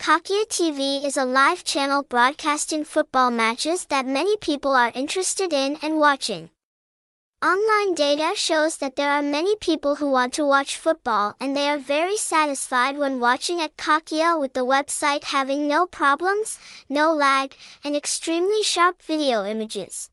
Cakhia TV is a live channel broadcasting football matches that many people are interested in and watching. Online data shows that there are many people who want to watch football and they are very satisfied when watching at Cakhia with the website having no problems, no lag, and extremely sharp video images.